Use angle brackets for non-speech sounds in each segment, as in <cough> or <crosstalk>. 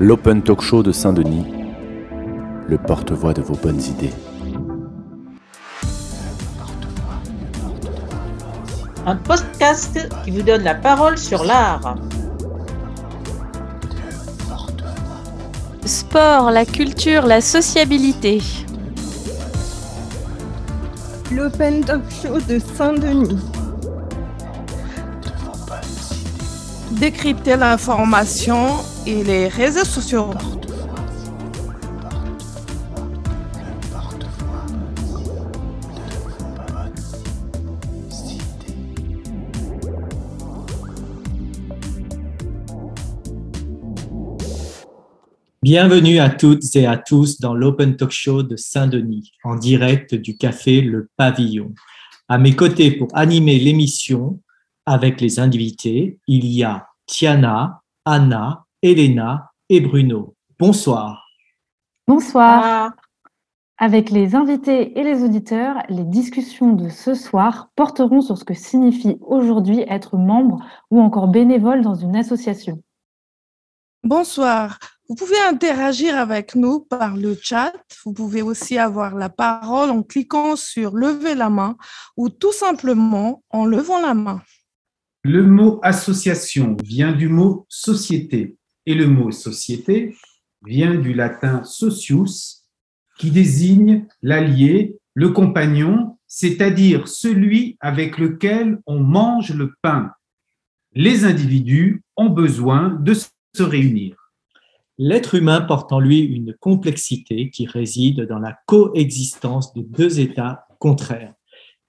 l'Open Talk Show de Saint-Denis, le porte-voix de vos bonnes idées. Un podcast qui vous donne la parole sur l'art. Sport, la culture, la sociabilité. L'Open Talk Show de Saint-Denis. Décrypter l'information et les réseaux sociaux. Bienvenue à toutes et à tous dans l'Open Talk Show de Saint-Denis, en direct du café Le Pavillon. À mes côtés pour animer l'émission avec les invités, il y a Tiana, Anna, Elena et Bruno. Bonsoir. Bonsoir. Avec les invités et les auditeurs, les discussions de ce soir porteront sur ce que signifie aujourd'hui être membre ou encore bénévole dans une association. Bonsoir. Vous pouvez interagir avec nous par le chat. Vous pouvez aussi avoir la parole en cliquant sur lever la main ou tout simplement en levant la main. Le mot association vient du mot société et le mot société vient du latin socius qui désigne l'allié, le compagnon, c'est-à-dire celui avec lequel on mange le pain. Les individus ont besoin de se réunir. L'être humain porte en lui une complexité qui réside dans la coexistence de deux états contraires.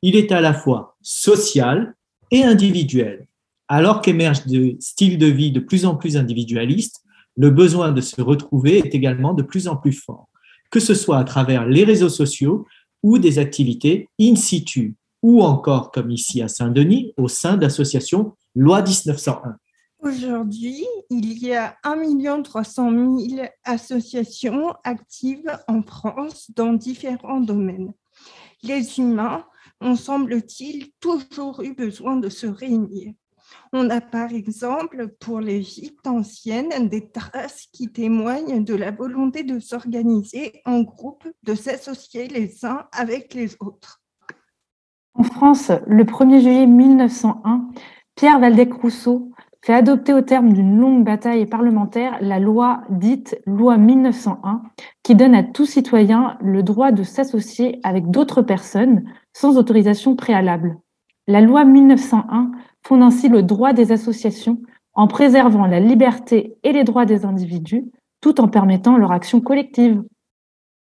Il est à la fois social et individuel. Alors qu'émergent des styles de vie de plus en plus individualistes, le besoin de se retrouver est également de plus en plus fort, que ce soit à travers les réseaux sociaux ou des activités in situ, ou encore, comme ici à Saint-Denis, au sein d'associations Loi 1901. Aujourd'hui, il y a 1 300 000 associations actives en France dans différents domaines. Les humains ont, semble-t-il, toujours eu besoin de se réunir? On a par exemple pour les gîtes anciennes des traces qui témoignent de la volonté de s'organiser en groupe, de s'associer les uns avec les autres. En France, le 1er juillet 1901, Pierre Valdec-Rousseau fait adopter au terme d'une longue bataille parlementaire la loi dite loi 1901 qui donne à tout citoyen le droit de s'associer avec d'autres personnes sans autorisation préalable. La loi 1901 fonde ainsi le droit des associations en préservant la liberté et les droits des individus tout en permettant leur action collective.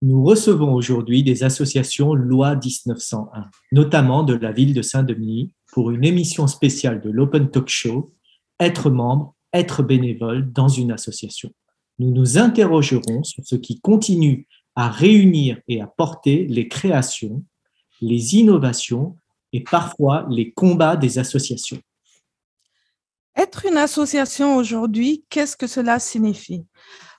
Nous recevons aujourd'hui des associations loi 1901, notamment de la ville de Saint-Denis, pour une émission spéciale de l'Open Talk Show être membre, être bénévole dans une association. Nous nous interrogerons sur ce qui continue à réunir et à porter les créations, les innovations et parfois les combats des associations. Être une association aujourd'hui, qu'est-ce que cela signifie?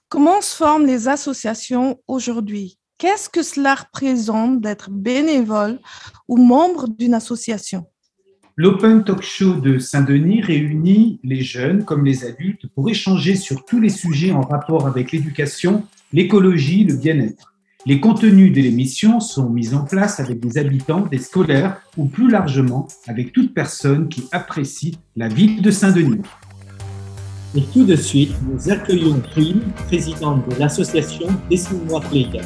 Comment se forment les associations aujourd'hui? Qu'est-ce que cela représente d'être bénévole ou membre d'une association? L'Open Talk Show de Saint-Denis réunit les jeunes comme les adultes pour échanger sur tous les sujets en rapport avec l'éducation, l'écologie, le bien-être. Les contenus de l'émission sont mis en place avec des habitants, des scolaires ou plus largement avec toute personne qui apprécie la ville de Saint-Denis. Et tout de suite, nous accueillons Prime, présidente de l'association Dessine-moi Playgame.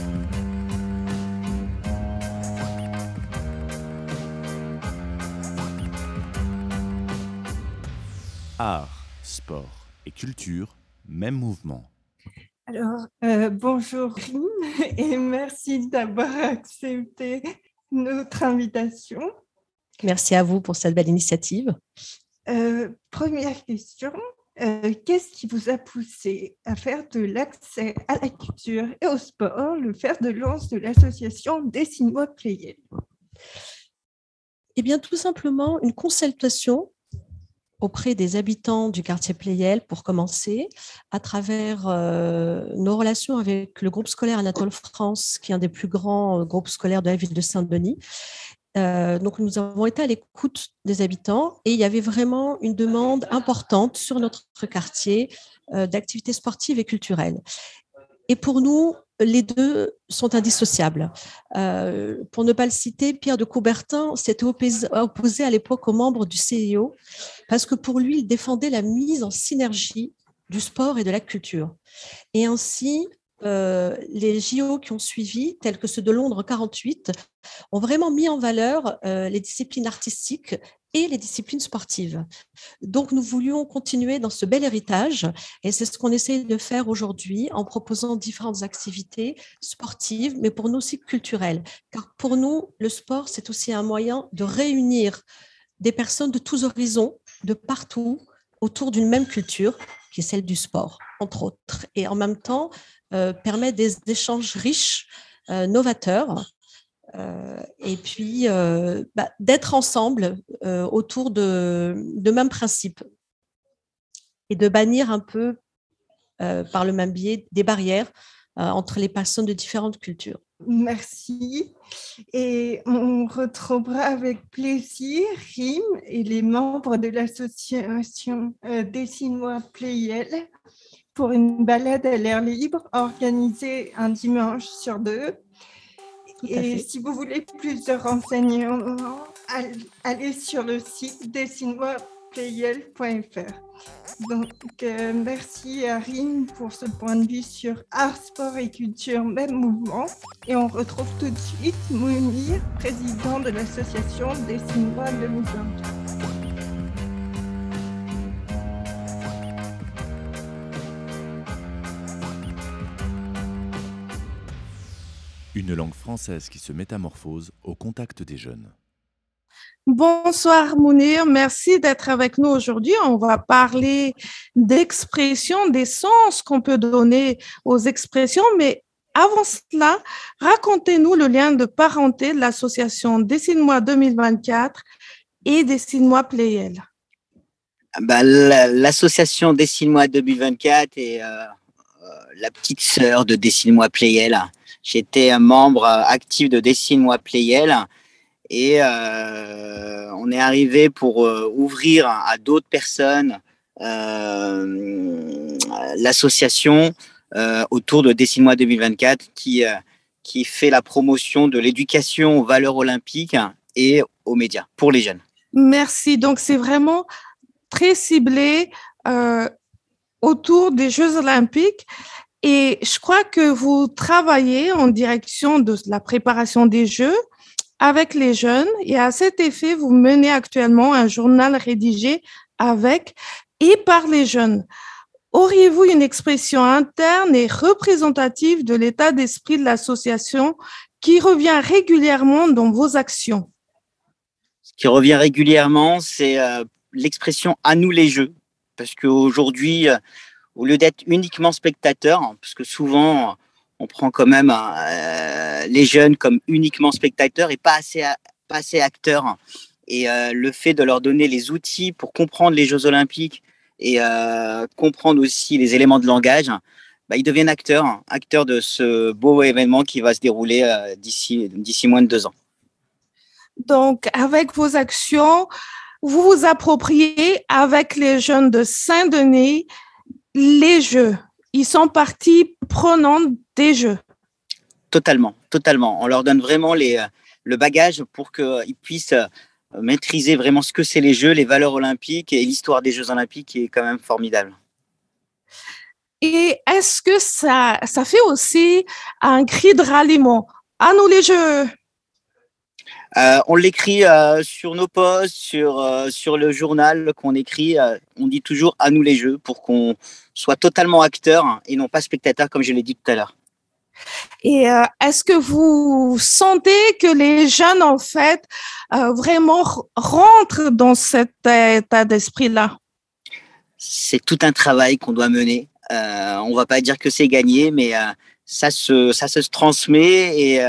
Art, sport et culture, même mouvement. Alors, euh, bonjour Rime <laughs> et merci d'avoir accepté notre invitation. Merci à vous pour cette belle initiative. Euh, première question, euh, qu'est-ce qui vous a poussé à faire de l'accès à la culture et au sport le fer de lance de l'association Dessine-moi Eh bien, tout simplement une consultation auprès des habitants du quartier Playel pour commencer, à travers euh, nos relations avec le groupe scolaire Anatole France, qui est un des plus grands euh, groupes scolaires de la ville de Saint-Denis, donc, nous avons été à l'écoute des habitants et il y avait vraiment une demande importante sur notre quartier d'activités sportives et culturelles. Et pour nous, les deux sont indissociables. Euh, pour ne pas le citer, Pierre de Coubertin s'était opposé à l'époque aux membres du CIO parce que pour lui, il défendait la mise en synergie du sport et de la culture. Et ainsi, euh, les JO qui ont suivi, tels que ceux de Londres 48, ont vraiment mis en valeur euh, les disciplines artistiques et les disciplines sportives. Donc, nous voulions continuer dans ce bel héritage et c'est ce qu'on essaie de faire aujourd'hui en proposant différentes activités sportives, mais pour nous aussi culturelles. Car pour nous, le sport, c'est aussi un moyen de réunir des personnes de tous horizons, de partout, autour d'une même culture, qui est celle du sport, entre autres. Et en même temps, euh, permet des échanges riches, euh, novateurs, euh, et puis euh, bah, d'être ensemble euh, autour de, mêmes principes et de bannir un peu par le même biais des barrières entre les personnes de différentes cultures. Merci. Et on retrouvera avec plaisir Rim et les membres de l'association Dessinois Playel pour une balade à l'air libre organisée un dimanche sur deux et si vous voulez plus de renseignements, allez sur le site dessinoisplayel.fr. Donc, euh, merci à Rim pour ce point de vue sur art, sport et culture, même mouvement. Et on retrouve tout de suite Mounir, président de l'association Dessinois 2022. Une langue française qui se métamorphose au contact des jeunes. Bonsoir Mounir, merci d'être avec nous aujourd'hui. On va parler d'expression, des sens qu'on peut donner aux expressions, mais avant cela, racontez-nous le lien de parenté de l'association Dessine-moi 2024 et Dessine-moi Playel. Bah, l'association Dessine-moi 2024 est euh, euh, la petite sœur de Dessine-moi Playel. J'étais un membre euh, actif de Dessine-moi Playel et euh, on est arrivé pour euh, ouvrir à d'autres personnes l'association autour de Dessine-moi 2024 qui, qui fait la promotion de l'éducation aux valeurs olympiques et aux médias pour les jeunes. Merci. Donc, c'est vraiment très ciblé autour des Jeux olympiques. Et je crois que vous travaillez en direction de la préparation des Jeux avec les jeunes et à cet effet, vous menez actuellement un journal rédigé avec et par les jeunes. Auriez-vous une expression interne et représentative de l'état d'esprit de l'association qui revient régulièrement dans vos actions? Ce qui revient régulièrement, c'est euh, l'expression à nous les jeux. Parce qu'aujourd'hui, euh, au lieu d'être uniquement spectateur, parce que souvent on prend quand même euh, les jeunes comme uniquement spectateurs et pas assez, pas assez acteurs. Et euh, le fait de leur donner les outils pour comprendre les Jeux Olympiques et euh, comprendre aussi les éléments de langage, bah, ils deviennent acteurs, acteurs de ce beau événement qui va se dérouler d'ici moins de deux ans. Donc, avec vos actions, vous vous appropriez avec les jeunes de Saint-Denis les jeux. Ils sont partie prenante des jeux. Totalement, totalement. On leur donne vraiment les, euh, le bagage pour qu'ils puissent euh, maîtriser vraiment ce que c'est les jeux, les valeurs olympiques et l'histoire des Jeux olympiques qui est quand même formidable. Et est-ce que ça, ça fait aussi un cri de ralliement À nous les jeux? Euh, on l'écrit euh, sur nos posts, sur, euh, sur le journal qu'on écrit. on dit toujours à nous les jeux pour qu'on soit totalement acteur et non pas spectateur, comme je l'ai dit tout à l'heure. Et est-ce que vous sentez que les jeunes, en fait, vraiment rentrent dans cet état d'esprit-là? C'est tout un travail qu'on doit mener. on ne va pas dire que c'est gagné, mais ça, se, ça se transmet et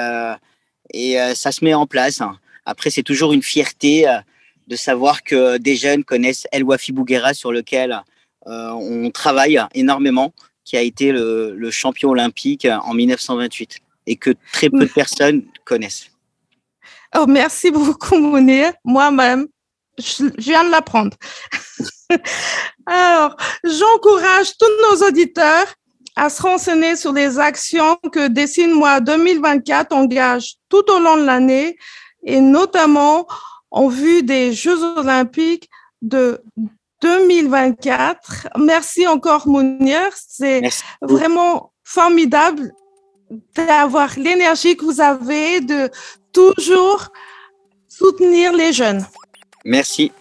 et euh, ça se met en place. Hein. Après, c'est toujours une fierté euh, de savoir que des jeunes connaissent El Wafi Bouguera sur lequel euh, on travaille énormément, qui a été le, champion olympique en 1928 et que très peu de personnes connaissent. Oh, merci beaucoup, Mounir. Moi-même, je, viens de l'apprendre. <laughs> Alors, j'encourage tous nos auditeurs à se renseigner sur les actions que Dessine-moi 2024 engage tout au long de l'année et notamment en vue des Jeux olympiques de 2024. Merci encore, Mounir. C'est vraiment formidable d'avoir l'énergie que vous avez, de toujours soutenir les jeunes. Merci.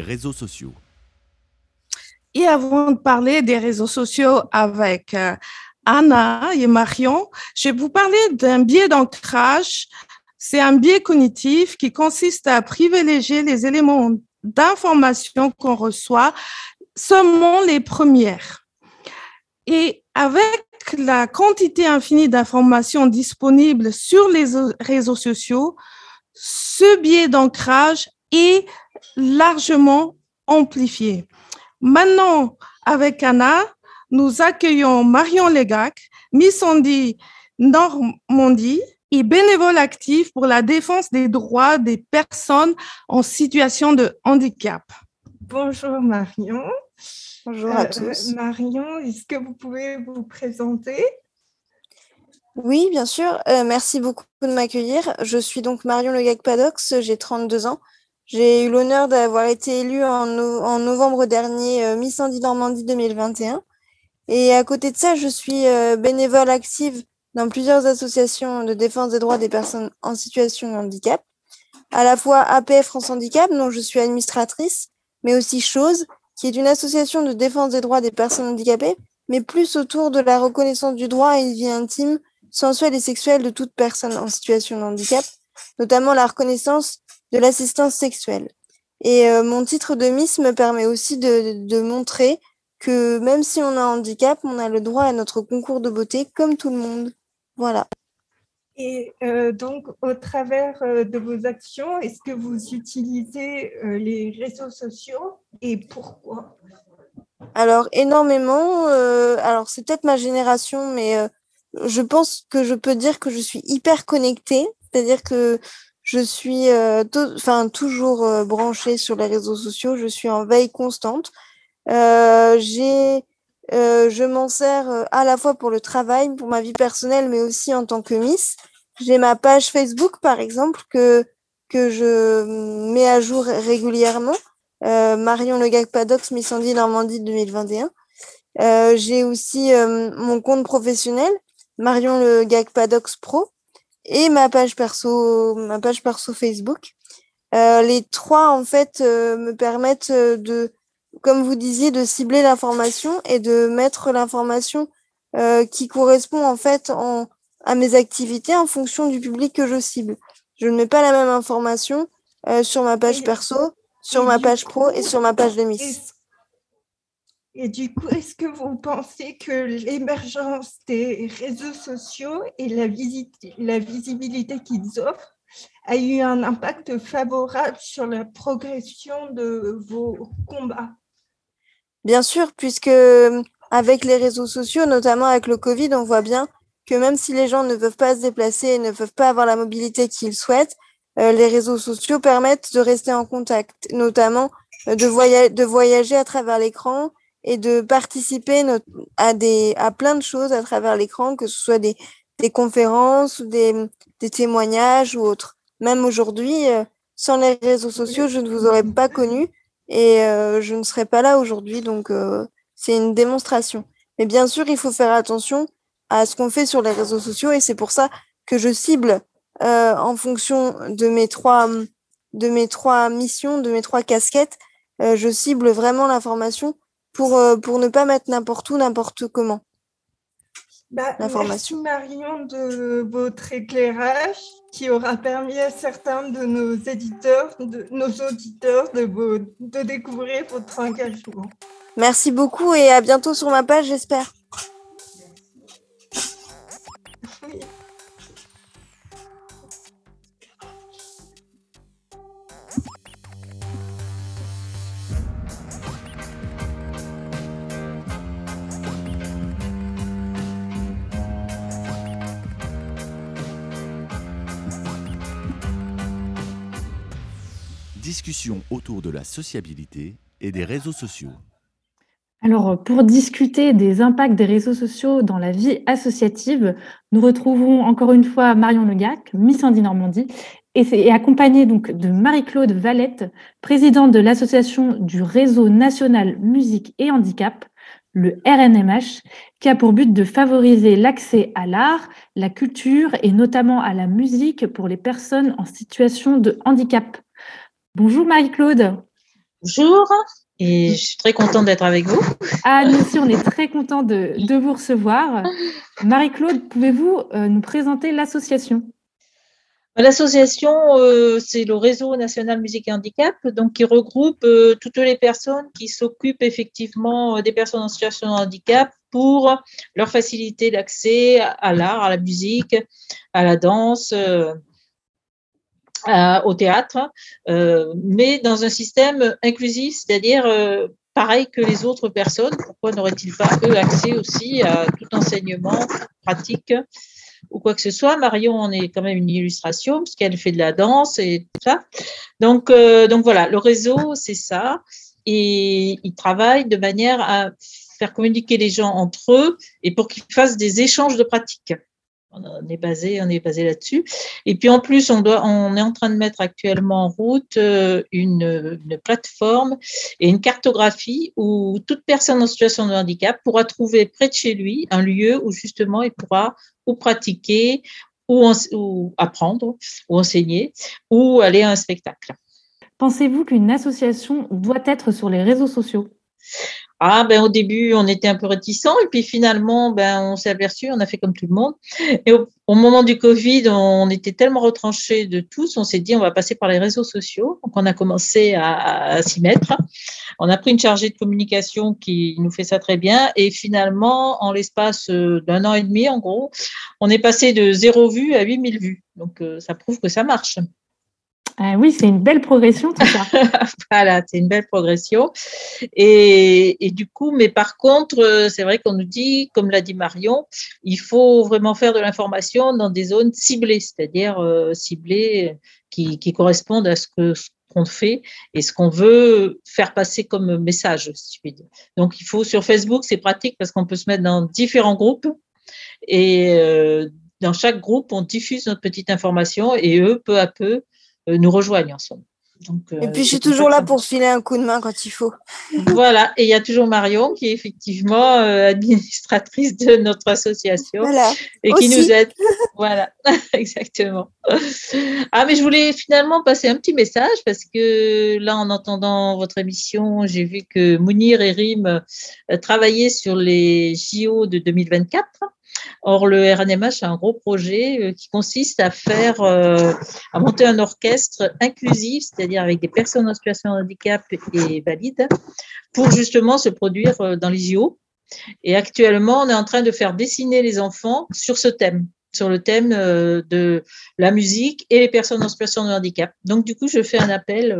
Réseaux sociaux. Et avant de parler des réseaux sociaux avec euh, Anna et Marion, je vais vous parler d'un biais d'ancrage. C'est un biais cognitif qui consiste à privilégier les éléments d'information qu'on reçoit, seulement les premières. Et avec la quantité infinie d'informations disponibles sur les réseaux sociaux, ce biais d'ancrage est largement amplifié. Maintenant, avec Anna, nous accueillons Marion Legac, Miss Andy Normandie et bénévole actif pour la défense des droits des personnes en situation de handicap. Bonjour Marion. Bonjour à euh, tous. Marion, est-ce que vous pouvez vous présenter? Oui, bien sûr. Euh, merci beaucoup de m'accueillir. Je suis donc Marion Legac-Padox, j'ai 32 ans. J'ai eu l'honneur d'avoir été élue en, novembre dernier euh, Miss Andy Normandie 2021. Et à côté de ça, je suis euh, bénévole active dans plusieurs associations de défense des droits des personnes en situation de handicap, à la fois APF France Handicap, dont je suis administratrice, mais aussi Chose, qui est une association de défense des droits des personnes handicapées, mais plus autour de la reconnaissance du droit à une vie intime, sensuelle et sexuelle de toute personne en situation de handicap, notamment la reconnaissance de l'assistance sexuelle. Et euh, mon titre de Miss me permet aussi de, de, montrer que même si on a un handicap, on a le droit à notre concours de beauté comme tout le monde. Voilà. Et euh, donc, au travers euh, de vos actions, est-ce que vous utilisez les réseaux sociaux et pourquoi? Alors, énormément. alors, c'est peut-être ma génération, mais je pense que je peux dire que je suis hyper connectée. C'est-à-dire que je suis euh, enfin toujours euh, branchée sur les réseaux sociaux. Je suis en veille constante. Euh, j'ai, je m'en sers à la fois pour le travail, pour ma vie personnelle, mais aussi en tant que Miss. J'ai ma page Facebook, par exemple, que que je mets à jour régulièrement. Marion Le Gag Padox Miss Andy Normandie 2021. j'ai aussi mon compte professionnel, Marion Le Gag Padox Pro et ma page perso, ma page perso Facebook. Euh, les trois, en fait, euh, me permettent euh, de, comme vous disiez, de cibler l'information et de mettre l'information qui correspond, en fait, en, à mes activités en fonction du public que je cible. Je ne mets pas la même information sur ma page perso, sur ma page pro et sur ma page de Miss. Et du coup, est-ce que vous pensez que l'émergence des réseaux sociaux et la, visibilité qu'ils offrent a eu un impact favorable sur la progression de vos combats? Bien sûr, puisque avec les réseaux sociaux, notamment avec le Covid, on voit bien que même si les gens ne peuvent pas se déplacer et ne peuvent pas avoir la mobilité qu'ils souhaitent, euh, les réseaux sociaux permettent de rester en contact, notamment euh, de voyager à travers l'écran, et de participer à, des, à plein de choses à travers l'écran, que ce soit des, des conférences ou des, des témoignages ou autres. Même aujourd'hui, euh, sans les réseaux sociaux, je ne vous aurais pas connu et euh, je ne serais pas là aujourd'hui. Donc, euh, c'est une démonstration. Mais bien sûr, il faut faire attention à ce qu'on fait sur les réseaux sociaux et c'est pour ça que je cible en fonction de mes trois de mes trois missions, de mes trois casquettes, je cible vraiment l'information pour, euh, pour ne pas mettre n'importe où, n'importe comment. Bah, merci Marion de votre éclairage qui aura permis à certains de nos éditeurs, de nos auditeurs de, de découvrir votre engagement. Merci beaucoup et à bientôt sur ma page, j'espère. Discussion autour de la sociabilité et des réseaux sociaux. Alors, pour discuter des impacts des réseaux sociaux dans la vie associative, nous retrouvons encore une fois Marion Legac, Miss Indie Normandie, et, accompagnée donc de Marie-Claude Valette, présidente de l'association du Réseau national musique et handicap, le RNMH, qui a pour but de favoriser l'accès à l'art, la culture et notamment à la musique pour les personnes en situation de handicap. Bonjour Marie-Claude. Bonjour, et je suis très contente d'être avec vous. Ah, nous aussi, on est très contents de, vous recevoir. Marie-Claude, pouvez-vous euh, nous présenter l'association? L'association, euh, c'est le réseau national musique et handicap, donc qui regroupe euh, toutes les personnes qui s'occupent effectivement des personnes en situation de handicap pour leur faciliter l'accès à l'art, à la musique, à la danse, au théâtre, euh, mais dans un système inclusif, c'est-à-dire euh, pareil que les autres personnes. Pourquoi n'auraient-ils pas, eux, accès aussi à tout enseignement pratique ou quoi que ce soit? Marion en est quand même une illustration, puisqu'elle fait de la danse et tout ça. Donc, euh, donc voilà, le réseau, c'est ça. Et il travaille de manière à faire communiquer les gens entre eux et pour qu'ils fassent des échanges de pratiques. On est basé, on est basé là-dessus. Et puis en plus, on, doit, on est en train de mettre actuellement en route euh, une, plateforme et une cartographie où toute personne en situation de handicap pourra trouver près de chez lui un lieu où justement il pourra ou pratiquer, ou, ou apprendre, ou enseigner, ou aller à un spectacle. Pensez-vous qu'une association doit être sur les réseaux sociaux? Ah, ben au début, on était un peu réticents et puis finalement, ben on s'est aperçu, on a fait comme tout le monde. Et au, moment du Covid, on était tellement retranchés de tous, on s'est dit, on va passer par les réseaux sociaux. Donc, on a commencé à, s'y mettre. On a pris une chargée de communication qui nous fait ça très bien. Et finalement, en l'espace d'un an et demi, en gros, on est passé de zéro vue à 8000 vues. Donc, euh, ça prouve que ça marche. Ah oui, c'est une belle progression, tout ça. <laughs> voilà, c'est une belle progression. Et, du coup, mais par contre, euh, c'est vrai qu'on nous dit, comme l'a dit Marion, il faut vraiment faire de l'information dans des zones ciblées, c'est-à-dire euh, ciblées qui, correspondent à ce que qu'on fait et ce qu'on veut faire passer comme message. Donc, il faut sur Facebook, c'est pratique parce qu'on peut se mettre dans différents groupes et euh, dans chaque groupe, on diffuse notre petite information et eux, peu à peu, euh, nous rejoignent ensemble. Donc, et puis je suis toujours là pour filer un coup de main quand il faut. Voilà, et il y a toujours Marion qui est effectivement euh, administratrice de notre association et qui nous aide. voilà, <laughs> exactement. Ah, mais je voulais finalement passer un petit message parce que là, en entendant votre émission, j'ai vu que Mounir et Rim euh, travaillaient sur les JO de 2024. Or, le RNMH a un gros projet euh, qui consiste à faire, euh, monter un orchestre inclusif, c'est-à-dire avec des personnes en situation de handicap et valides, pour justement se produire euh, dans les JO. Et actuellement, on est en train de faire dessiner les enfants sur ce thème sur le thème de la musique et les personnes en situation de handicap. Donc, du coup, je fais un appel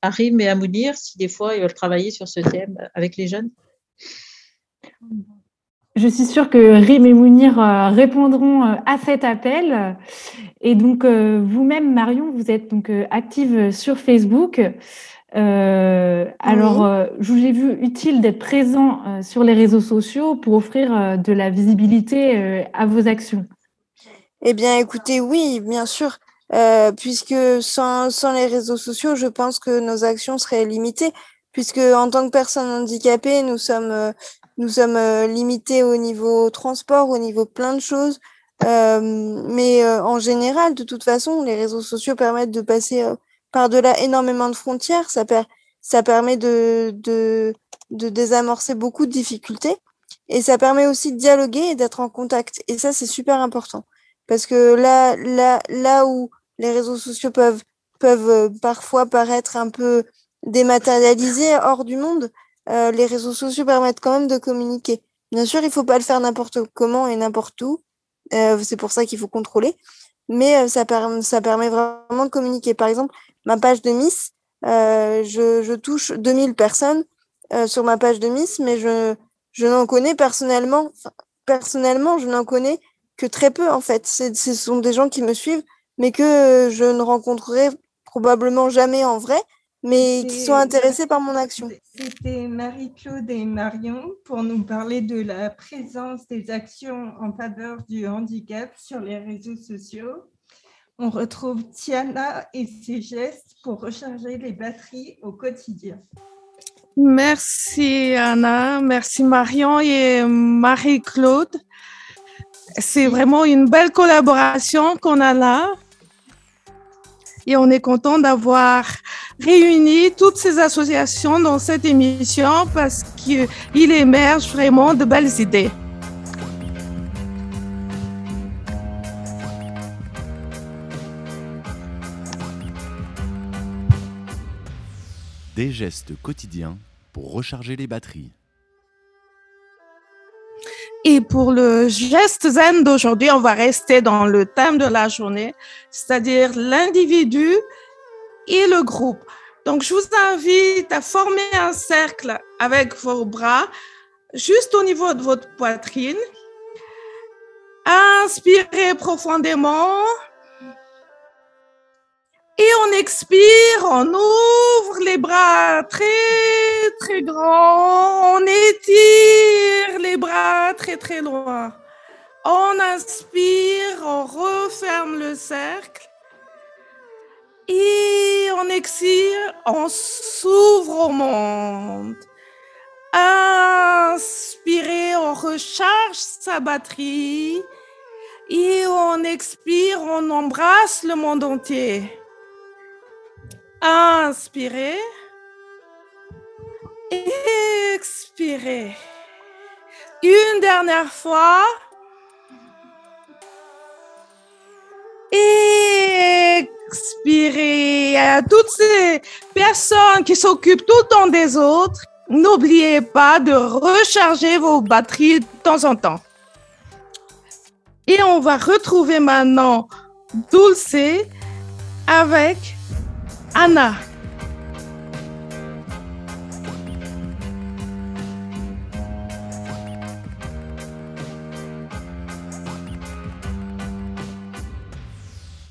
à Rim et à Mounir si des fois ils veulent travailler sur ce thème avec les jeunes. Je suis sûre que Rim et Mounir euh, répondront euh, à cet appel. Et donc, euh, vous-même, Marion, vous êtes donc active sur Facebook. alors, je vous ai vu utile d'être présent sur les réseaux sociaux pour offrir de la visibilité à vos actions. Eh bien, écoutez, oui, bien sûr, puisque sans, sans, les réseaux sociaux, je pense que nos actions seraient limitées, puisque en tant que personne handicapée, nous sommes nous sommes euh, limités au niveau transport, au niveau plein de choses. Euh, mais euh, en général, de toute façon, les réseaux sociaux permettent de passer par-delà énormément de frontières. Ça, ça permet de, de, de désamorcer beaucoup de difficultés. Et ça permet aussi de dialoguer et d'être en contact. Et ça, c'est super important. Parce que là, là, là où les réseaux sociaux peuvent, peuvent euh, parfois paraître un peu dématérialisés, hors du monde, euh, les réseaux sociaux permettent quand même de communiquer. Bien sûr, il ne faut pas le faire n'importe comment et n'importe où. Euh, c'est pour ça qu'il faut contrôler. Mais ça, ça permet vraiment de communiquer. Par exemple, ma page de Miss, je, je, touche 2000 personnes sur ma page de Miss, mais je, je n'en connais personnellement, personnellement, je n'en connais que très peu en fait. Ce sont des gens qui me suivent, mais que je ne rencontrerai probablement jamais en vrai, mais qui sont intéressés par mon action. C'était Marie-Claude et Marion pour nous parler de la présence des actions en faveur du handicap sur les réseaux sociaux. On retrouve Tiana et ses gestes pour recharger les batteries au quotidien. Merci Anna, merci Marion et Marie-Claude. C'est vraiment une belle collaboration qu'on a là. Et on est content d'avoir réuni toutes ces associations dans cette émission parce qu'il émerge vraiment de belles idées. Des gestes quotidiens pour recharger les batteries. Et pour le geste zen d'aujourd'hui, on va rester dans le thème de la journée, c'est-à-dire l'individu et le groupe. Donc, je vous invite à former un cercle avec vos bras juste au niveau de votre poitrine. Inspirez profondément. Et on expire, on ouvre les bras très, très grands. On étire les bras très, très loin. On inspire, on referme le cercle. Et on expire, on s'ouvre au monde. Inspirez, on recharge sa batterie. Et on expire, on embrasse le monde entier. Inspirez. Expirez. Une dernière fois. Expirez. À toutes ces personnes qui s'occupent tout le temps des autres, n'oubliez pas de recharger vos batteries de temps en temps. Et on va retrouver maintenant Dulce avec Anna.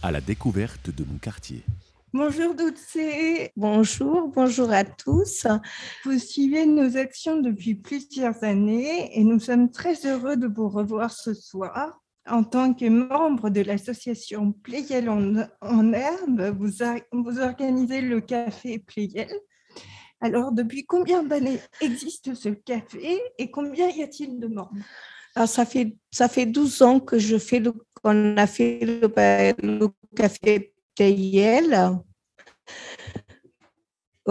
À la découverte de mon quartier. Bonjour Dulce. Bonjour, bonjour à tous. Vous suivez nos actions depuis plusieurs années et nous sommes très heureux de vous revoir ce soir en tant que membre de l'association Playel en, herbe, vous, organisez le café Playel. Alors, depuis combien d'années existe ce café et combien y a-t-il de membres Alors, ça fait, ça fait 12 ans que je fais qu'on a fait le, le café Playel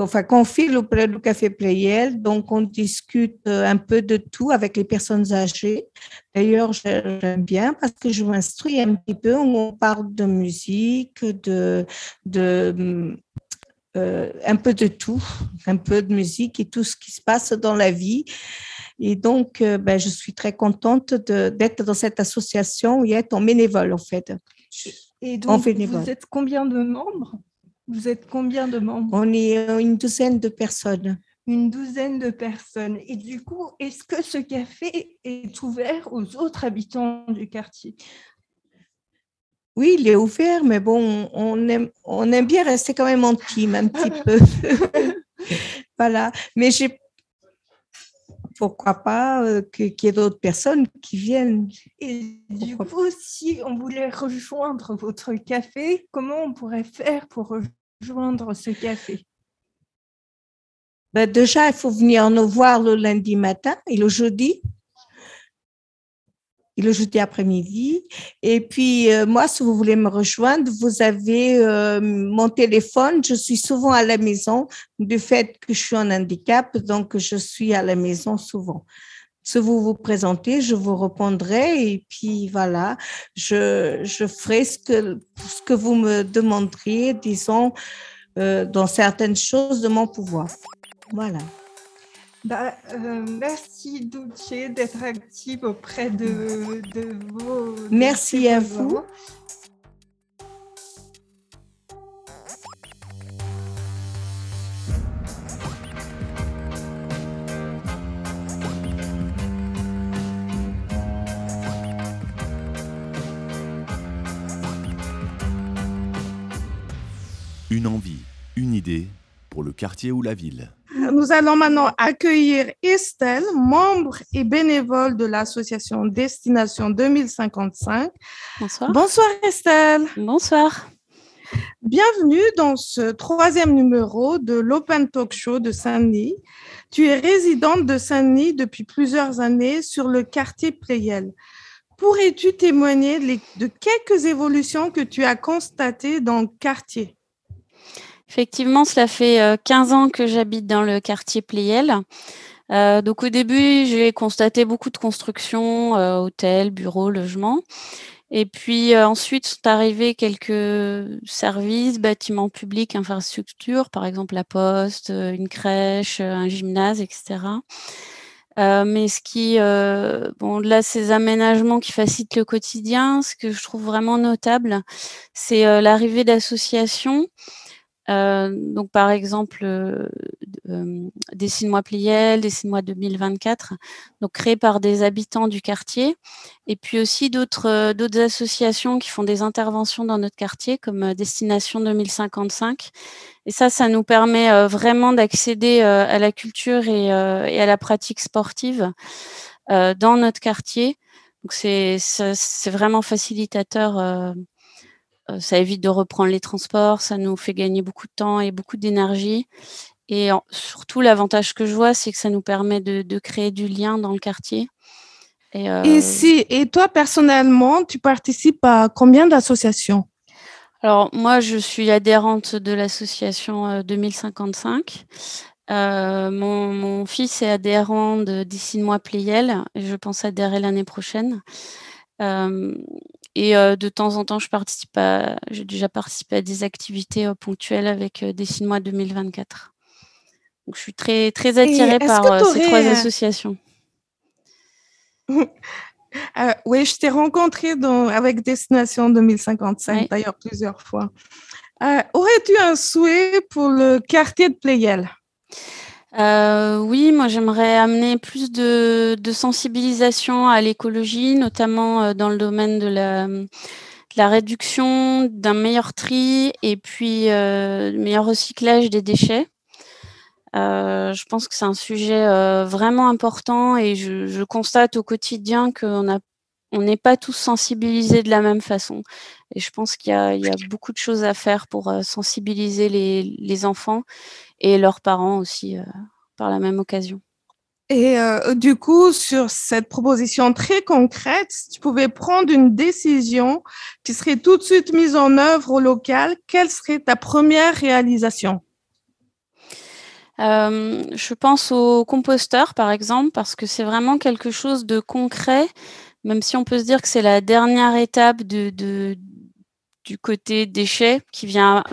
enfin, qu'on file auprès du Café Playel. Donc, on discute euh, un peu de tout avec les personnes âgées. D'ailleurs, j'aime bien parce que je m'instruis un petit peu. On parle de musique, de, de euh, un peu de tout, un peu de musique et tout ce qui se passe dans la vie. Et donc, euh, ben, je suis très contente d'être dans cette association et être en bénévole, en fait. Et donc, vous êtes combien de membres? Vous êtes combien de membres? On est euh, une douzaine de personnes. Une douzaine de personnes. Et du coup, est-ce que ce café est ouvert aux autres habitants du quartier? Oui, il est ouvert, mais bon, on aime, on aime bien rester quand même intime un petit peu. <laughs> voilà. Mais j'ai pourquoi pas euh, qu'il y ait d'autres personnes qui viennent. Et du coup, si on voulait rejoindre votre café, comment on pourrait faire pour joindre ce café? Ben Déjà, il faut venir nous voir le lundi matin et le jeudi. Et le jeudi après-midi. Et puis, euh, moi, si vous voulez me rejoindre, vous avez euh, mon téléphone. Je suis souvent à la maison du fait que je suis en handicap, donc je suis à la maison souvent. si vous vous présentez, je vous répondrai et puis voilà, je, ferai ce que, ce que vous me demanderiez, disons, euh, dans certaines choses de mon pouvoir. Voilà. Bah, euh, merci Dulce d'être active auprès de, de vos. Merci à vous. Une envie, une idée pour le quartier ou la ville. Nous allons maintenant accueillir Estelle, membre et bénévole de l'association Destination 2055. Bonsoir. Bonsoir Estelle. Bonsoir. Bienvenue dans ce troisième numéro de l'Open Talk Show de Saint-Denis. Tu es résidente de Saint-Denis depuis plusieurs années sur le quartier Playel. Pourrais-tu témoigner de quelques évolutions que tu as constatées dans le quartier? Effectivement, cela fait 15 euh, ans que j'habite dans le quartier Pliel. Euh, donc au début, j'ai constaté beaucoup de constructions, euh, hôtels, bureaux, logements. Et puis ensuite sont arrivés quelques services, bâtiments publics, infrastructures, par exemple la poste, une crèche, un gymnase, etc. mais ce qui, bon, là, ces aménagements qui facilitent le quotidien, ce que je trouve vraiment notable, c'est l'arrivée d'associations euh, donc, par exemple, euh, euh, Dessine-moi Pliel, Dessine-moi 2024, donc créé par des habitants du quartier, et puis aussi d'autres d'autres associations qui font des interventions dans notre quartier, comme Destination 2055. Et ça, ça nous permet vraiment d'accéder à la culture et, et, à la pratique sportive dans notre quartier. Donc, c'est vraiment facilitateur euh, ça évite de reprendre les transports, ça nous fait gagner beaucoup de temps et beaucoup d'énergie. Et surtout, l'avantage que je vois, c'est que ça nous permet de, créer du lien dans le quartier. Et, euh, si, et toi, personnellement, tu participes à combien d'associations? Alors, moi, je suis adhérente de l'association 2055. Euh, mon, fils est adhérent de Dessine-moi Playel et je pense adhérer l'année prochaine. Et de temps en temps, je participe à, j'ai déjà participé à des activités ponctuelles avec Dessine-moi 2024. Donc, je suis très, très attirée par ces trois associations. <laughs> Euh, oui, je t'ai rencontré dans, avec Destination 2055, d'ailleurs plusieurs fois. Euh, aurais-tu un souhait pour le quartier de Playel? Euh, oui, moi j'aimerais amener plus de, sensibilisation à l'écologie, notamment euh, dans le domaine de la, la réduction, d'un meilleur tri et puis euh, meilleur recyclage des déchets. Euh, je pense que c'est un sujet vraiment important et je, constate au quotidien qu'on a on n'est pas tous sensibilisés de la même façon. Et je pense qu'il y, a beaucoup de choses à faire pour sensibiliser les, les enfants et leurs parents aussi euh, par la même occasion. Et euh, du coup, sur cette proposition très concrète, si tu pouvais prendre une décision qui serait tout de suite mise en œuvre au local, quelle serait ta première réalisation? Euh, je pense au composteur, par exemple, parce que c'est vraiment quelque chose de concret, même si on peut se dire que c'est la dernière étape de, de, du côté déchets qui vient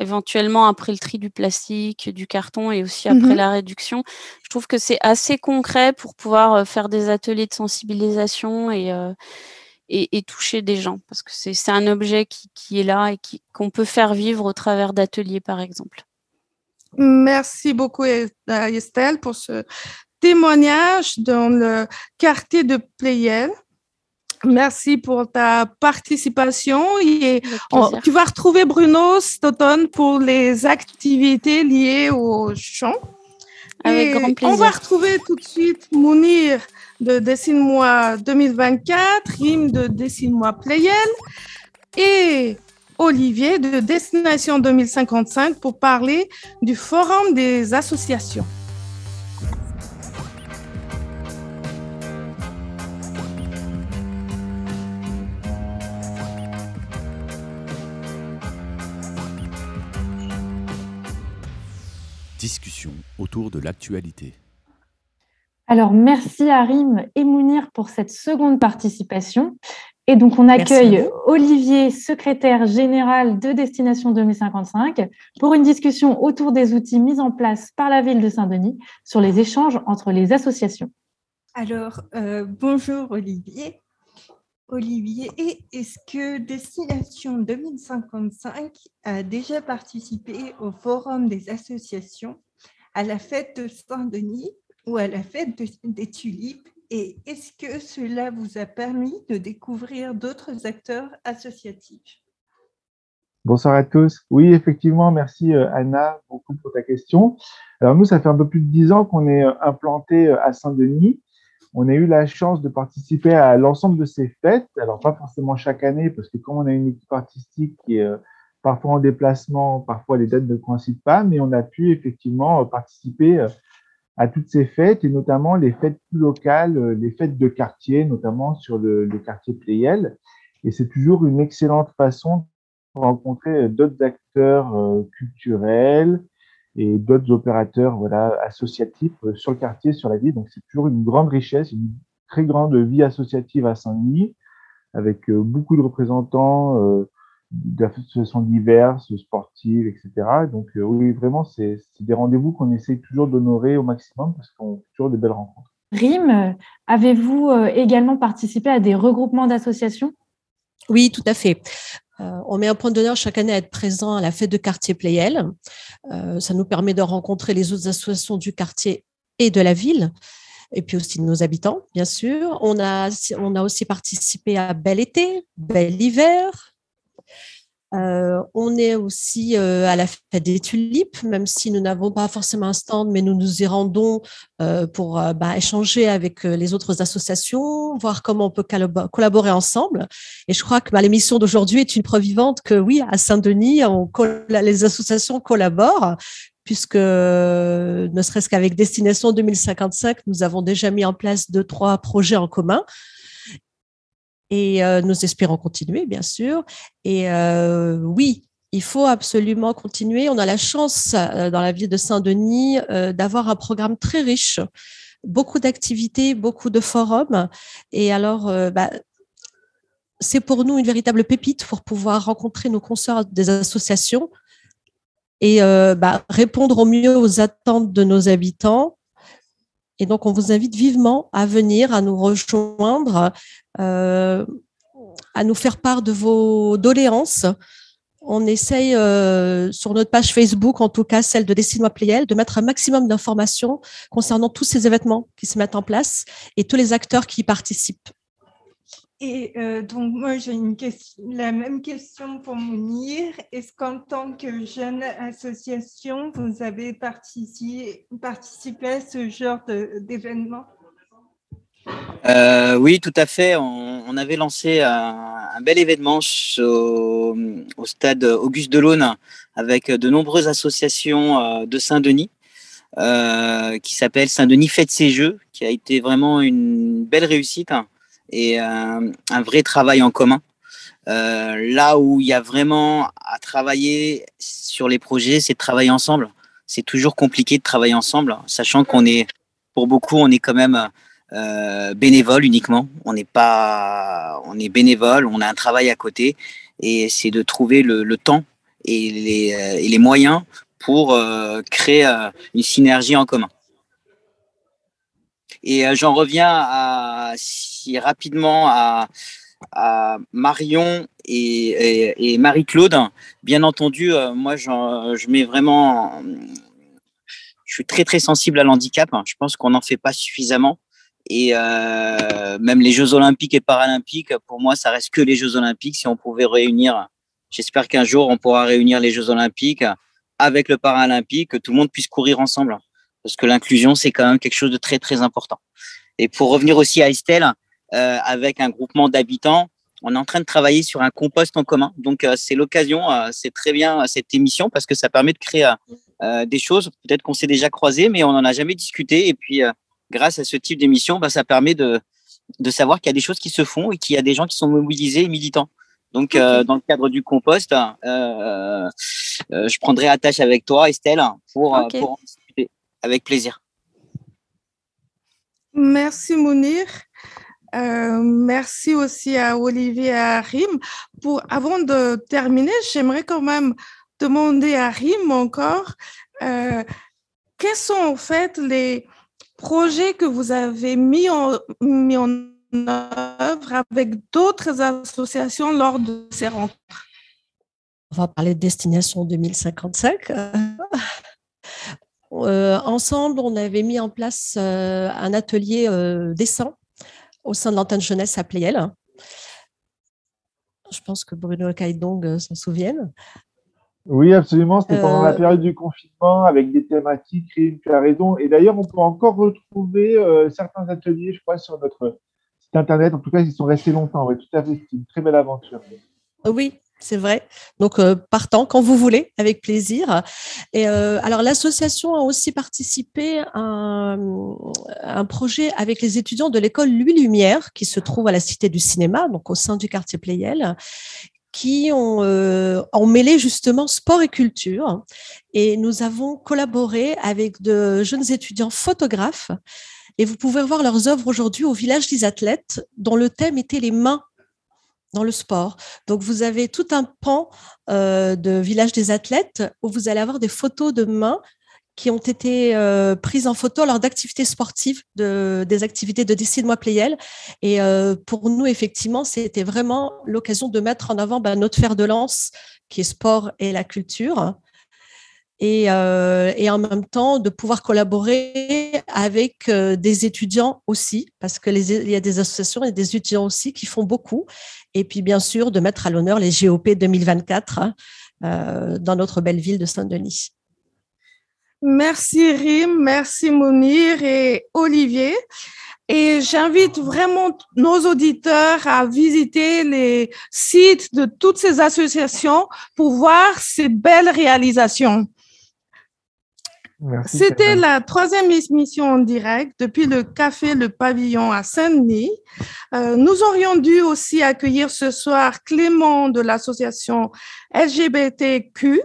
éventuellement après le tri du plastique, du carton et aussi après mhm. la réduction. Je trouve que c'est assez concret pour pouvoir euh, faire des ateliers de sensibilisation et, euh, et, toucher des gens parce que c'est un objet qui, qui, est là et qu'on peut faire vivre au travers d'ateliers, par exemple. Merci beaucoup, Estelle, pour ce témoignage dans le quartier de Playel. Merci pour ta participation. Et tu vas retrouver Bruno cet pour les activités liées au chant. Avec grand plaisir. On va retrouver tout de suite Mounir de Dessine-moi 2024, Rime de Dessine-moi Playel et Olivier de Destination 2055 pour parler du Forum des associations. Discussion autour de l'actualité. Alors, merci Arim et Mounir pour cette seconde participation. Et donc, on accueille Olivier, secrétaire général de Destination 2055, pour une discussion autour des outils mis en place par la ville de Saint-Denis sur les échanges entre les associations. Alors, euh, bonjour Olivier. Olivier, est-ce que Destination 2055 a déjà participé au Forum des associations, à la fête de Saint-Denis ou à la fête des tulipes? Et est-ce que cela vous a permis de découvrir d'autres acteurs associatifs? Bonsoir à tous. Oui, effectivement, merci euh, Anna beaucoup pour ta question. Alors nous, ça fait un peu plus de dix ans qu'on est euh, implanté euh, à Saint-Denis. On a eu la chance de participer à l'ensemble de ces fêtes. Alors pas forcément chaque année, parce que comme on a une équipe artistique qui est parfois en déplacement, parfois les dates ne coïncident pas, mais on a pu effectivement participer à toutes ces fêtes et notamment les fêtes plus locales, euh, les fêtes de quartier, notamment sur le, quartier Playel. Et c'est toujours une excellente façon de rencontrer euh, d'autres acteurs euh, culturels et d'autres opérateurs voilà, associatifs sur le quartier, sur la ville. Donc c'est toujours une grande richesse, une très grande vie associative à Saint-Denis, avec beaucoup de représentants d'associations diverses, sportives, etc. Donc euh, oui, vraiment, c'est des rendez-vous qu'on essaye toujours d'honorer au maximum parce qu'on fait toujours des belles rencontres. Rim, avez-vous euh, également participé à des regroupements d'associations? Oui, tout à fait. Euh, on met un point d'honneur chaque année à être présent à la fête de quartier Playel. ça nous permet de rencontrer les autres associations du quartier et de la ville et puis aussi de nos habitants, bien sûr. On a, on a aussi participé à Bel été, Bel hiver, euh, on est aussi euh, à la fête des tulipes, même si nous n'avons pas forcément un stand, mais nous nous y rendons euh, pour bah, échanger avec les autres associations, voir comment on peut collaborer ensemble. Et je crois que bah, l'émission d'aujourd'hui est une preuve vivante que oui, à Saint-Denis, les associations collaborent puisque ne serait-ce qu'avec Destination 2055, nous avons déjà mis en place deux, trois projets en commun et euh, nous espérons continuer, bien sûr. Et euh, oui, il faut absolument continuer. On a la chance euh, dans la ville de Saint-Denis d'avoir un programme très riche, beaucoup d'activités, beaucoup de forums. Et alors, bah, c'est pour nous une véritable pépite pour pouvoir rencontrer nos consoeurs des associations et bah, répondre au mieux aux attentes de nos habitants et donc, on vous invite vivement à venir, à nous rejoindre, euh, à nous faire part de vos doléances. On essaye euh, sur notre page Facebook, en tout cas celle de Dessine-moi Playel, de mettre un maximum d'informations concernant tous ces événements qui se mettent en place et tous les acteurs qui y participent. Et euh, donc, moi, j'ai la même question pour Mounir. Est-ce qu'en tant que jeune association, vous avez participé, à ce genre d'événement? Euh, Oui, tout à fait. On, avait lancé un, bel événement au, au, stade Auguste Delaune avec de nombreuses associations euh, de Saint-Denis. qui s'appelle Saint-Denis Fête ses Jeux, qui a été vraiment une belle réussite et un, vrai travail en commun. Euh, là où il y a vraiment à travailler sur les projets, c'est de travailler ensemble. C'est toujours compliqué de travailler ensemble, sachant qu'on est, pour beaucoup, on est quand même euh, bénévole uniquement. On n'est pas, on est bénévole, on a un travail à côté, et c'est de trouver le, temps et les, euh, moyens pour euh, créer euh, une synergie en commun. Et euh, j'en reviens à, rapidement à, Marion et, Marie-Claude. Bien entendu, euh, moi, je mets vraiment. Je suis très, très sensible à l'handicap. Je pense qu'on n'en fait pas suffisamment. Et euh, même les Jeux Olympiques et Paralympiques, pour moi, ça reste que les Jeux Olympiques. Si on pouvait réunir, j'espère qu'un jour, on pourra réunir les Jeux Olympiques avec le Paralympique, que tout le monde puisse courir ensemble parce que l'inclusion, c'est quand même quelque chose de très, très important. Et pour revenir aussi à Estelle, euh, avec un groupement d'habitants, on est en train de travailler sur un compost en commun. Donc, euh, c'est l'occasion, euh, c'est très bien cette émission parce que ça permet de créer des choses. Peut-être qu'on s'est déjà croisés, mais on n'en a jamais discuté. Et puis, grâce à ce type d'émission, bah, ça permet de, de savoir qu'il y a des choses qui se font et qu'il y a des gens qui sont mobilisés et militants. Donc, dans le cadre du compost, je prendrai attache avec toi, Estelle, pour, pour avec plaisir. Merci Mounir. Euh, merci aussi à Olivier et à Rim. Avant de terminer, j'aimerais quand même demander à Rim encore euh, quels sont en fait les projets que vous avez mis en, œuvre avec d'autres associations lors de ces rencontres? On va parler de Destination 2055. Euh, ensemble, on avait mis en place un atelier euh, dessin au sein de l'antenne jeunesse à Pléiel. Je pense que Bruno Kaidong s'en souvienne. Oui, absolument. C'était pendant la période du confinement avec des thématiques, tu as raison. Et d'ailleurs, on peut encore retrouver certains ateliers, je crois, sur notre site internet. En tout cas, ils sont restés longtemps. Oui, tout à fait. C'est une très belle aventure. Oui, c'est vrai. Donc, euh, partant quand vous voulez, avec plaisir. Et euh, alors, l'association a aussi participé à un, projet avec les étudiants de l'école Louis Lumière, qui se trouve à la Cité du Cinéma, donc au sein du quartier Playel, qui ont, euh, ont mêlé justement sport et culture. Et nous avons collaboré avec de jeunes étudiants photographes. Et vous pouvez voir leurs œuvres aujourd'hui au village des athlètes, dont le thème était les mains dans le sport. Donc, vous avez tout un pan euh, de village des athlètes où vous allez avoir des photos de mains qui ont été euh, prises en photo lors d'activités sportives, de, des activités de Décide-moi Playel. Et euh, pour nous, effectivement, c'était vraiment l'occasion de mettre en avant ben, notre fer de lance, qui est sport et la culture. Et, et, en même temps de pouvoir collaborer avec des étudiants aussi, parce que les, il y a des associations et des étudiants aussi qui font beaucoup et puis, bien sûr, de mettre à l'honneur les GOP 2024 hein, euh, dans notre belle ville de Saint-Denis. Merci Rim, merci Mounir et Olivier. Et j'invite vraiment nos auditeurs à visiter les sites de toutes ces associations pour voir ces belles réalisations. C'était la troisième émission en direct depuis le café Le Pavillon à Saint-Denis. Euh, nous aurions dû aussi accueillir ce soir Clément de l'association LGBTQ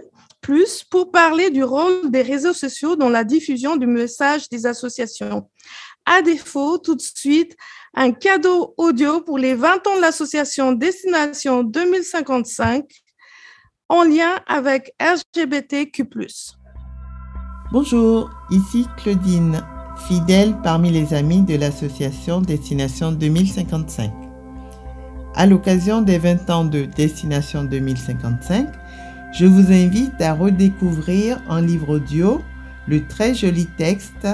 pour parler du rôle des réseaux sociaux dans la diffusion du message des associations. À défaut, tout de suite, un cadeau audio pour les 20 ans de l'association Destination 2055 en lien avec LGBTQ+. Bonjour, ici Claudine, fidèle parmi les amis de l'association Destination 2055. À l'occasion des 20 ans de Destination 2055, je vous invite à redécouvrir en livre audio le très joli texte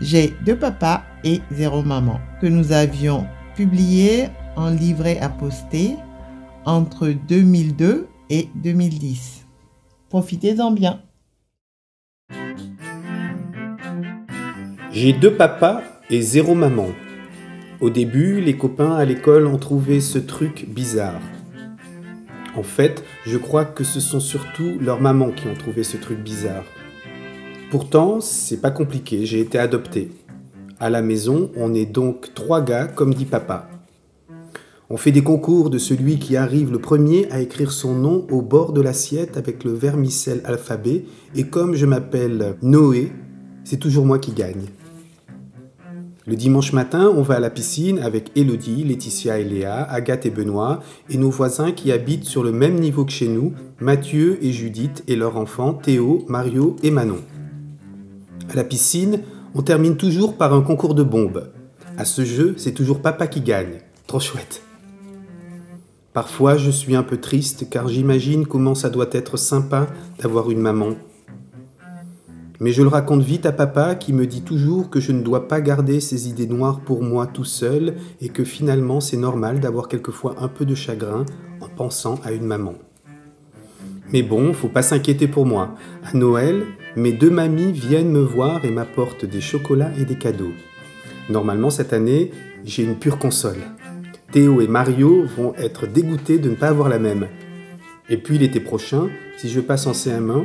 J'ai deux papas et zéro maman que nous avions publié en livret à poster entre 2002 et 2010. Profitez-en bien. J'ai deux papas et zéro maman. Au début, les copains à l'école ont trouvé ce truc bizarre. En fait, je crois que ce sont surtout leurs mamans qui ont trouvé ce truc bizarre. Pourtant, c'est pas compliqué, j'ai été adopté. À la maison, on est donc trois gars, comme dit papa. On fait des concours de celui qui arrive le premier à écrire son nom au bord de l'assiette avec le vermicelle alphabet, et comme je m'appelle Noé, c'est toujours moi qui gagne. Le dimanche matin, on va à la piscine avec Elodie, Laetitia et Léa, Agathe et Benoît, et nos voisins qui habitent sur le même niveau que chez nous, Mathieu et Judith et leurs enfants Théo, Mario et Manon. À la piscine, on termine toujours par un concours de bombes. À ce jeu, c'est toujours papa qui gagne. Trop chouette. Parfois, je suis un peu triste car j'imagine comment ça doit être sympa d'avoir une maman mais je le raconte vite à papa qui me dit toujours que je ne dois pas garder ces idées noires pour moi tout seul et que finalement c'est normal d'avoir quelquefois un peu de chagrin en pensant à une maman. Mais bon, faut pas s'inquiéter pour moi. À Noël, mes deux mamies viennent me voir et m'apportent des chocolats et des cadeaux. Normalement cette année, j'ai une pure console. Théo et Mario vont être dégoûtés de ne pas avoir la même. Et puis l'été prochain, si je passe en CM1,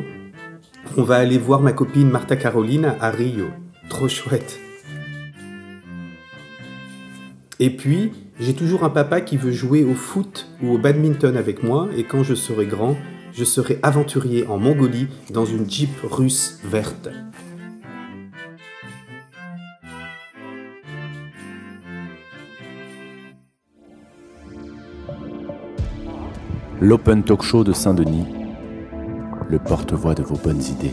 on va aller voir ma copine Martha Caroline à Rio. Trop chouette. Et puis, j'ai toujours un papa qui veut jouer au foot ou au badminton avec moi, et quand je serai grand, je serai aventurier en Mongolie dans une Jeep russe verte. l'Open Talk Show de Saint-Denis, le porte-voix de vos bonnes idées.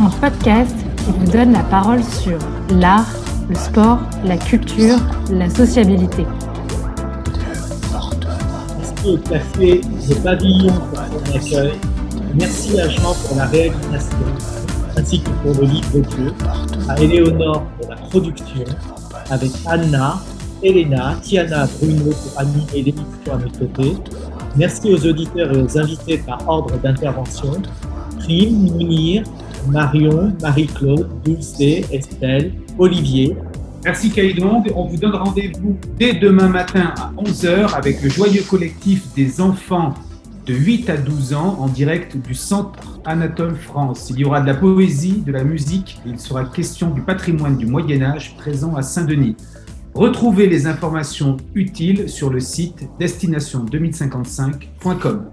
Un podcast qui vous donne la parole sur l'art, le sport, la culture, la sociabilité. Merci au café Le Pavillon pour accueil. Merci à Jean pour la réalisation, ainsi que pour le livre de jeu, à Éléonore pour la production, avec Anna, Elena, Tiana, Bruno pour animer l'émission à mes côtés. Merci aux auditeurs et aux invités par ordre d'intervention. Prime, Mounir, Marion, Marie-Claude, Dulce, Estelle, Olivier. Merci Kaïdong. On vous donne rendez-vous dès demain matin à 11h avec le joyeux collectif des enfants de 8 à 12 ans en direct du Centre Anatole France. Il y aura de la poésie, de la musique et il sera question du patrimoine du Moyen Âge présent à Saint-Denis. Retrouvez les informations utiles sur le site destination2055.com.